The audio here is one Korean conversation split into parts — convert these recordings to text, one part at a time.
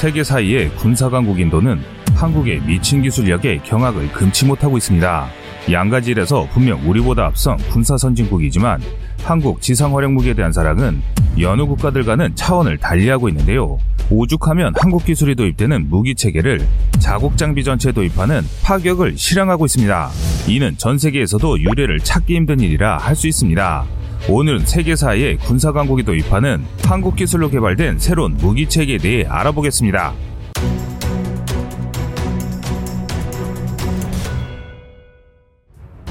세계 사이의 군사강국 인도는 한국의 미친 기술력에 경악을 금치 못하고 있습니다. 양가질에서 분명 우리보다 앞선 군사 선진국이지만 한국 지상 활용 무기에 대한 사랑은 여느 국가들과는 차원을 달리하고 있는데요. 오죽하면 한국 기술이 도입되는 무기 체계를 자국 장비 전체에 도입하는 파격을 실행하고 있습니다. 이는 전 세계에서도 유례를 찾기 힘든 일이라 할 수 있습니다. 오늘은 세계사의 군사 강국이 도입하는 한국 기술로 개발된 새로운 무기 체계에 대해 알아보겠습니다.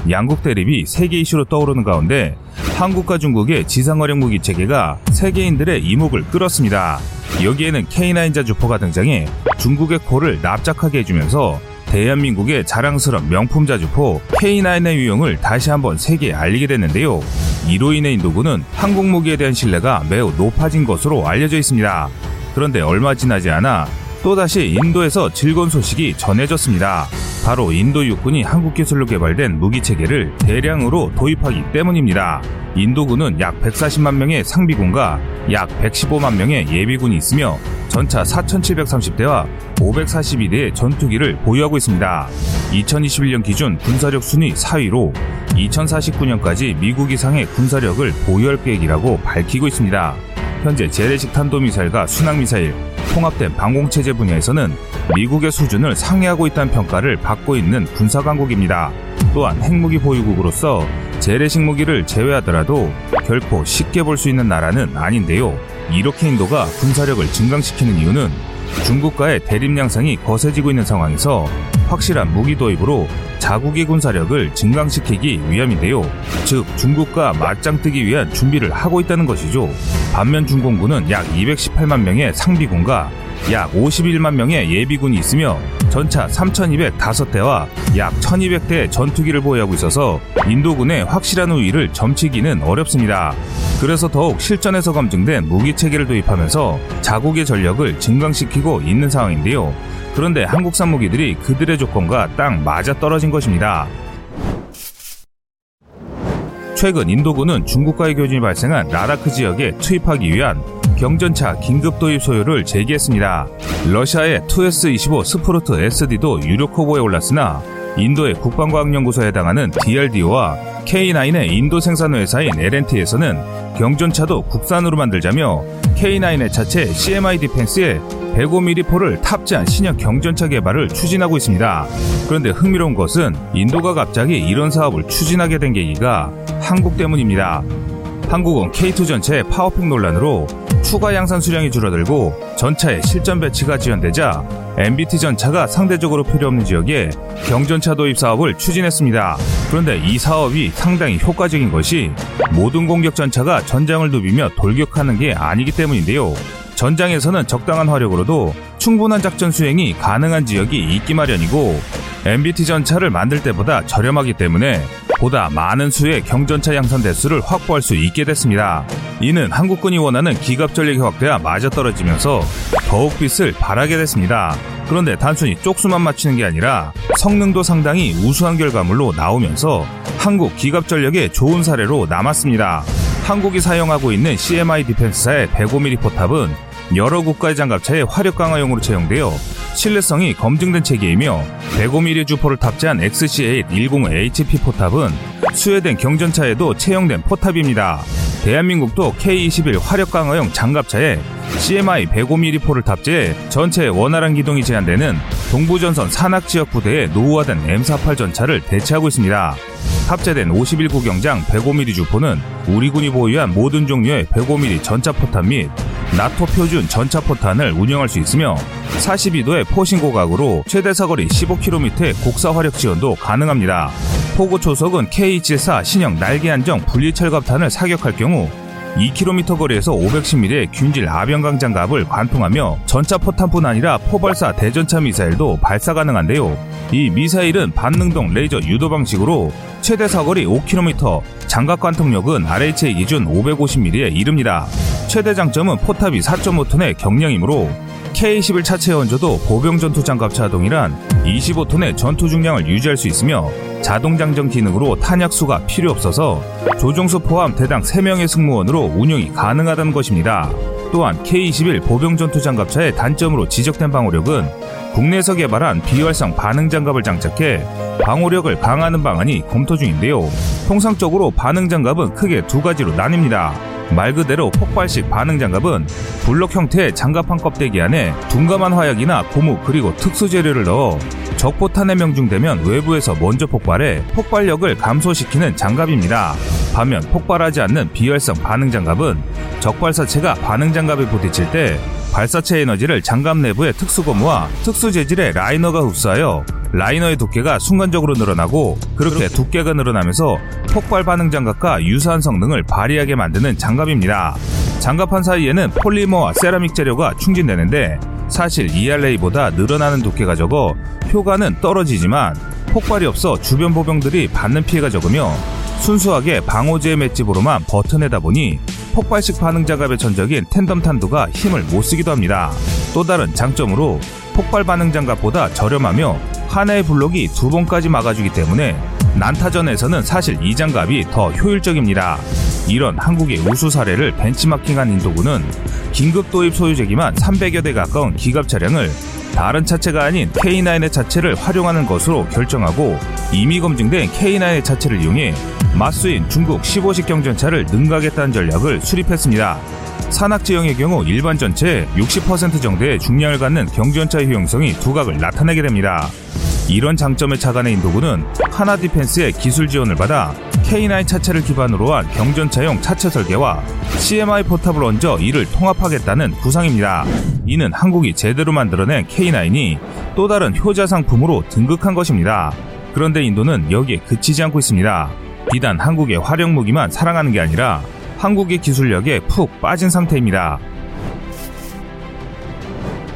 양국 대립이 세계 이슈로 떠오르는 가운데 한국과 중국의 지상화력 무기 체계가 세계인들의 이목을 끌었습니다. 여기에는 K9 자주포가 등장해 중국의 코를 납작하게 해주면서 대한민국의 자랑스러운 명품 자주포 K9의 유형을 다시 한번 세계에 알리게 됐는데요. 이로 인해 인도군은 한국 무기에 대한 신뢰가 매우 높아진 것으로 알려져 있습니다. 그런데 얼마 지나지 않아 또다시 인도에서 즐거운 소식이 전해졌습니다. 바로 인도 육군이 한국 기술로 개발된 무기 체계를 대량으로 도입하기 때문입니다. 인도군은 약 140만 명의 상비군과 약 115만 명의 예비군이 있으며 전차 4,730대와 542대의 전투기를 보유하고 있습니다. 2021년 기준 군사력 순위 4위로 2049년까지 미국 이상의 군사력을 보유할 계획이라고 밝히고 있습니다. 현재 재래식 탄도미사일과 순항미사일, 통합된 방공체제 분야에서는 미국의 수준을 상회하고 있다는 평가를 받고 있는 군사강국입니다. 또한 핵무기 보유국으로서 재래식 무기를 제외하더라도 결코 쉽게 볼 수 있는 나라는 아닌데요. 이렇게 인도가 군사력을 증강시키는 이유는 중국과의 대립 양상이 거세지고 있는 상황에서 확실한 무기 도입으로 자국의 군사력을 증강시키기 위함인데요. 즉 중국과 맞짱 뜨기 위한 준비를 하고 있다는 것이죠. 반면 중공군은 약 218만 명의 상비군과 약 51만 명의 예비군이 있으며 전차 3,205대와 약 1,200대의 전투기를 보유하고 있어서 인도군의 확실한 우위를 점치기는 어렵습니다. 그래서 더욱 실전에서 검증된 무기 체계를 도입하면서 자국의 전력을 증강시키고 있는 상황인데요. 그런데 한국산 무기들이 그들의 조건과 딱 맞아 떨어진 것입니다. 최근 인도군은 중국과의 교전이 발생한 라다크 지역에 투입하기 위한 경전차 긴급 도입 소요를 제기했습니다. 러시아의 2S25 스프루트 SD도 유력 후보에 올랐으나 인도의 국방과학연구소에 해당하는 DRDO와 K9의 인도 생산 회사인 L&T에서는 경전차도 국산으로 만들자며 K9의 차체 CMI 디펜스에 105mm 포를 탑재한 신형 경전차 개발을 추진하고 있습니다. 그런데 흥미로운 것은 인도가 갑자기 이런 사업을 추진하게 된 계기가 한국 때문입니다. 한국은 K2 전체의 파워팩 논란으로 추가 양산 수량이 줄어들고 전차의 실전 배치가 지연되자 MBT 전차가 상대적으로 필요 없는 지역에 경전차 도입 사업을 추진했습니다. 그런데 이 사업이 상당히 효과적인 것이 모든 공격 전차가 전장을 누비며 돌격하는 게 아니기 때문인데요. 전장에서는 적당한 화력으로도 충분한 작전 수행이 가능한 지역이 있기 마련이고 MBT 전차를 만들 때보다 저렴하기 때문에 보다 많은 수의 경전차 양산 대수를 확보할 수 있게 됐습니다. 이는 한국군이 원하는 기갑 전력의 확대와 맞아떨어지면서 더욱 빛을 발하게 됐습니다. 그런데 단순히 쪽수만 맞추는 게 아니라 성능도 상당히 우수한 결과물로 나오면서 한국 기갑 전력의 좋은 사례로 남았습니다. 한국이 사용하고 있는 CMI 디펜스사의 105mm 포탑은 여러 국가의 장갑차의 화력 강화용으로 채용되어 신뢰성이 검증된 체계이며 105mm 주포를 탑재한 XC810HP 포탑은 스웨덴 경전차에도 채용된 포탑입니다. 대한민국도 K21 화력 강화용 장갑차에 CMI 105mm 포를 탑재해 전체 원활한 기동이 제한되는 동부전선 산악 지역 부대의 노후화된 M48 전차를 대체하고 있습니다. 탑재된 51구 경장 105mm 주포는 우리 군이 보유한 모든 종류의 105mm 전차 포탄 및 나토 표준 전차 포탄을 운영할 수 있으며 42도의 포신 고각으로 최대 사거리 15km의 곡사 화력 지원도 가능합니다. 포구 초속은 K274 신형 날개 안정 분리 철갑탄을 사격할 경우 2km 거리에서 510mm의 균질 압연강 장갑을 관통하며 전차 포탄뿐 아니라 포발사 대전차 미사일도 발사 가능한데요. 이 미사일은 반능동 레이저 유도 방식으로 최대 사거리 5km, 장갑 관통력은 RHA 기준 550mm에 이릅니다. 최대 장점은 포탑이 4.5톤의 경량이므로 K-21 차체 원조도 보병 전투 장갑 차 동일한 25톤의 전투 중량을 유지할 수 있으며 자동 장전 기능으로 탄약수가 필요 없어서 조종수 포함 대당 3명의 승무원으로 운영이 가능하다는 것입니다. 또한 K-21 보병 전투 장갑차의 단점으로 지적된 방호력은 국내에서 개발한 비활성 반응 장갑을 장착해 방호력을 강화하는 방안이 검토 중인데요. 통상적으로 반응 장갑은 크게 두 가지로 나뉩니다. 말 그대로 폭발식 반응 장갑은 블록 형태의 장갑판 껍데기 안에 둔감한 화약이나 고무 그리고 특수 재료를 넣어 적포탄에 명중되면 외부에서 먼저 폭발해 폭발력을 감소시키는 장갑입니다. 반면 폭발하지 않는 비활성 반응 장갑은 적발사체가 반응 장갑에 부딪힐 때 발사체 에너지를 장갑 내부의 특수 고무와 특수 재질의 라이너가 흡수하여 라이너의 두께가 순간적으로 늘어나고 그렇게 두께가 늘어나면서 폭발 반응 장갑과 유사한 성능을 발휘하게 만드는 장갑입니다. 장갑판 사이에는 폴리머와 세라믹 재료가 충진되는데 사실 ERA보다 늘어나는 두께가 적어 효과는 떨어지지만 폭발이 없어 주변 보병들이 받는 피해가 적으며 순수하게 방호제 맷집으로만 버텨내다 보니 폭발식 반응 장갑의 전적인 텐덤 탄두가 힘을 못 쓰기도 합니다. 또 다른 장점으로 폭발 반응 장갑보다 저렴하며 하나의 블록이 두 번까지 막아주기 때문에 난타전에서는 사실 이 장갑이 더 효율적입니다. 이런 한국의 우수 사례를 벤치마킹한 인도군은 긴급 도입 소유제기만 300여 대 가까운 기갑 차량을 다른 차체가 아닌 K9의 차체를 활용하는 것으로 결정하고 이미 검증된 K9의 차체를 이용해 맞수인 중국 15식 경전차를 능가하겠다는 전략을 수립했습니다. 산악 지형의 경우 일반 전체의 60% 정도의 중량을 갖는 경전차의 효용성이 두각을 나타내게 됩니다. 이런 장점에 착안해 인도군은 하나 디펜스의 기술 지원을 받아 K9 차체를 기반으로 한 경전차용 차체 설계와 CMI 포탑을 얹어 이를 통합하겠다는 구상입니다. 이는 한국이 제대로 만들어낸 K9이 또 다른 효자 상품으로 등극한 것입니다. 그런데 인도는 여기에 그치지 않고 있습니다. 비단 한국의 활용 무기만 사랑하는 게 아니라 한국의 기술력에 푹 빠진 상태입니다.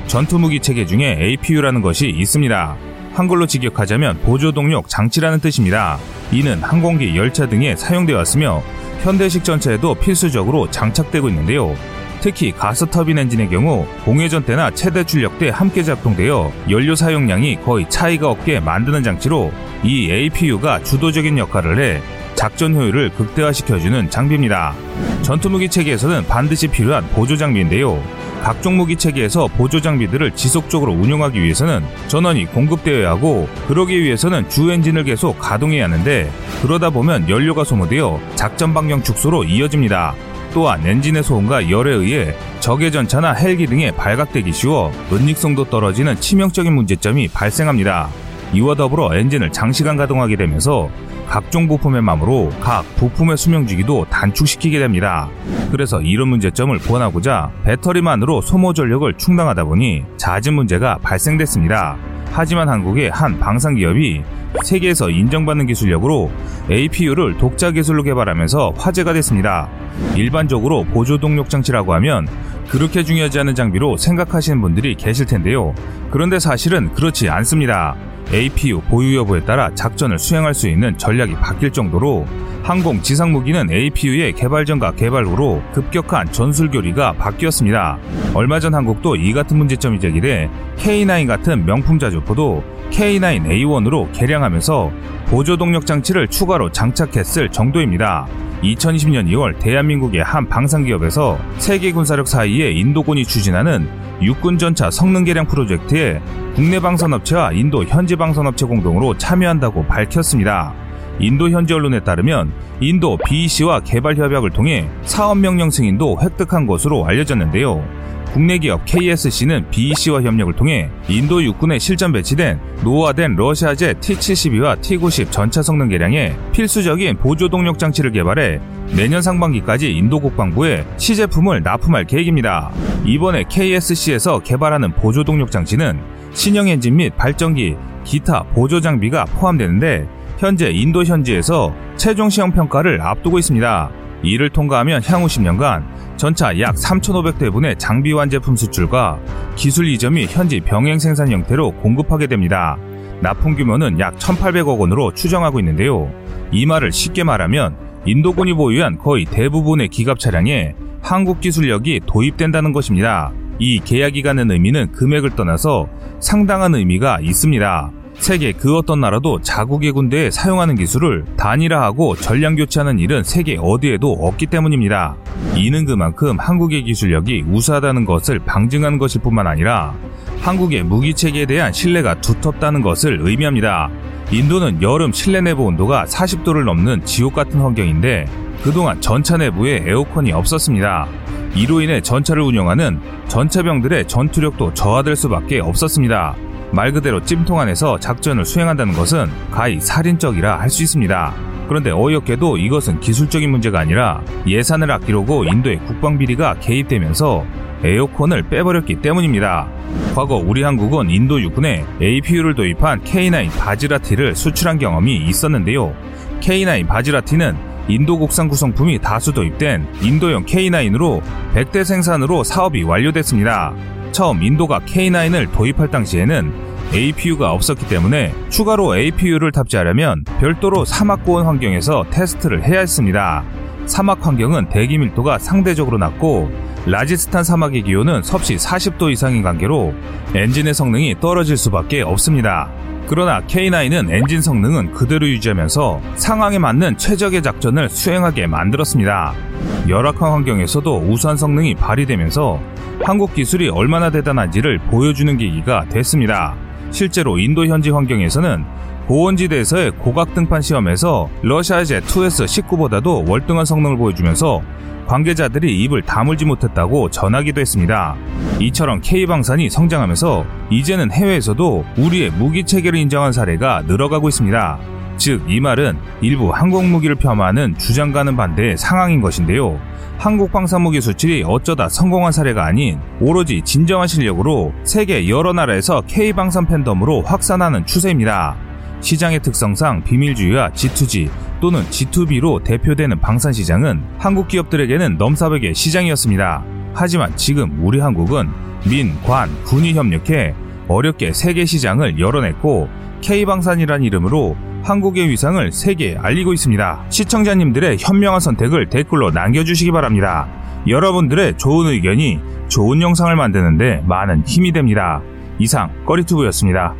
전투무기 체계 중에 APU라는 것이 있습니다. 한글로 직역하자면 보조동력 장치라는 뜻입니다. 이는 항공기, 열차 등에 사용되어 왔으며 현대식 전차에도 필수적으로 장착되고 있는데요. 특히 가스 터빈 엔진의 경우 공회전 때나 최대 출력 때 함께 작동되어 연료 사용량이 거의 차이가 없게 만드는 장치로 이 APU가 주도적인 역할을 해 작전 효율을 극대화시켜주는 장비입니다. 전투무기 체계에서는 반드시 필요한 보조 장비인데요. 각종 무기 체계에서 보조 장비들을 지속적으로 운용하기 위해서는 전원이 공급되어야 하고 그러기 위해서는 주 엔진을 계속 가동해야 하는데 그러다 보면 연료가 소모되어 작전 방향 축소로 이어집니다. 또한 엔진의 소음과 열에 의해 적의 전차나 헬기 등에 발각되기 쉬워 은닉성도 떨어지는 치명적인 문제점이 발생합니다. 이와 더불어 엔진을 장시간 가동하게 되면서 각종 부품의 맘으로 각 부품의 수명 주기도 단축시키게 됩니다. 그래서 이런 문제점을 보완하고자 배터리만으로 소모 전력을 충당하다 보니 잦은 문제가 발생됐습니다. 하지만 한국의 한 방산 기업이 세계에서 인정받는 기술력으로 APU를 독자 기술로 개발하면서 화제가 됐습니다. 일반적으로 보조 동력 장치라고 하면 그렇게 중요하지 않은 장비로 생각하시는 분들이 계실 텐데요. 그런데 사실은 그렇지 않습니다. APU 보유 여부에 따라 작전을 수행할 수 있는 전략이 바뀔 정도로 항공 지상 무기는 APU의 개발 전과 개발 후로 급격한 전술 교리가 바뀌었습니다. 얼마 전 한국도 이 같은 문제점이 제기돼 K9 같은 명품 자주포도 K9A1으로 개량하면서 보조 동력 장치를 추가로 장착했을 정도입니다. 2020년 2월 대한민국의 한 방산기업에서 세계 군사력 사이에 인도군이 추진하는 육군 전차 성능 개량 프로젝트에 국내 방산업체와 인도 현지 방산업체 공동으로 참여한다고 밝혔습니다. 인도 현지 언론에 따르면 인도 BEC와 개발 협약을 통해 사업 명령 승인도 획득한 것으로 알려졌는데요. 국내 기업 KSC는 BEC와 협력을 통해 인도 육군에 실전 배치된 노후화된 러시아제 T-72와 T-90 전차 성능 개량에 필수적인 보조 동력 장치를 개발해 내년 상반기까지 인도 국방부에 시제품을 납품할 계획입니다. 이번에 KSC에서 개발하는 보조 동력 장치는 신형 엔진 및 발전기, 기타 보조 장비가 포함되는데 현재 인도 현지에서 최종 시험 평가를 앞두고 있습니다. 이를 통과하면 향후 10년간 전차 약 3,500대분의 장비 완제품 수출과 기술 및 현지 병행 생산 형태로 공급하게 됩니다. 납품 규모는 약 1,800억 원으로 추정하고 있는데요. 이 말을 쉽게 말하면 인도군이 보유한 거의 대부분의 기갑 차량에 한국 기술력이 도입된다는 것입니다. 이 계약이 갖는 의미는 금액을 떠나서 상당한 의미가 있습니다. 세계 그 어떤 나라도 자국의 군대에 사용하는 기술을 단일화하고 전량 교체하는 일은 세계 어디에도 없기 때문입니다. 이는 그만큼 한국의 기술력이 우수하다는 것을 방증하는 것일 뿐만 아니라 한국의 무기 체계에 대한 신뢰가 두텁다는 것을 의미합니다. 인도는 여름 실내 내부 온도가 40도를 넘는 지옥 같은 환경인데 그동안 전차 내부에 에어컨이 없었습니다. 이로 인해 전차를 운영하는 전차병들의 전투력도 저하될 수밖에 없었습니다. 말 그대로 찜통 안에서 작전을 수행한다는 것은 가히 살인적이라 할 수 있습니다. 그런데 어이없게도 이것은 기술적인 문제가 아니라 예산을 아끼려고 인도의 국방비리가 개입되면서 에어컨을 빼버렸기 때문입니다. 과거 우리 한국은 인도 육군에 APU를 도입한 K9 바지라티를 수출한 경험이 있었는데요. K9 바지라티는 인도 국산 구성품이 다수 도입된 인도형 K9으로 100대 생산으로 사업이 완료됐습니다. 처음 인도가 K9을 도입할 당시에는 APU가 없었기 때문에 추가로 APU를 탑재하려면 별도로 사막 고온 환경에서 테스트를 해야 했습니다. 사막 환경은 대기 밀도가 상대적으로 낮고 라자스탄 사막의 기온은 섭씨 40도 이상인 관계로 엔진의 성능이 떨어질 수밖에 없습니다. 그러나 K9은 엔진 성능은 그대로 유지하면서 상황에 맞는 최적의 작전을 수행하게 만들었습니다. 열악한 환경에서도 우수한 성능이 발휘되면서 한국 기술이 얼마나 대단한지를 보여주는 계기가 됐습니다. 실제로 인도 현지 환경에서는 고원지대에서의 고각 등판 시험에서 러시아 제 2S19보다도 월등한 성능을 보여주면서 관계자들이 입을 다물지 못했다고 전하기도 했습니다. 이처럼 K방산이 성장하면서 이제는 해외에서도 우리의 무기 체계를 인정한 사례가 늘어가고 있습니다. 즉, 이 말은 일부 항공무기를 폄하하는 주장과는 반대의 상황인 것인데요. 한국 방산무기 수출이 어쩌다 성공한 사례가 아닌 오로지 진정한 실력으로 세계 여러 나라에서 K방산 팬덤으로 확산하는 추세입니다. 시장의 특성상 비밀주의와 G2G 또는 G2B로 대표되는 방산 시장은 한국 기업들에게는 넘사벽의 시장이었습니다. 하지만 지금 우리 한국은 민, 관, 군이 협력해 어렵게 세계 시장을 열어냈고 K방산이란 이름으로 한국의 위상을 세계에 알리고 있습니다. 시청자님들의 현명한 선택을 댓글로 남겨주시기 바랍니다. 여러분들의 좋은 의견이 좋은 영상을 만드는데 많은 힘이 됩니다. 이상 꺼리투브였습니다.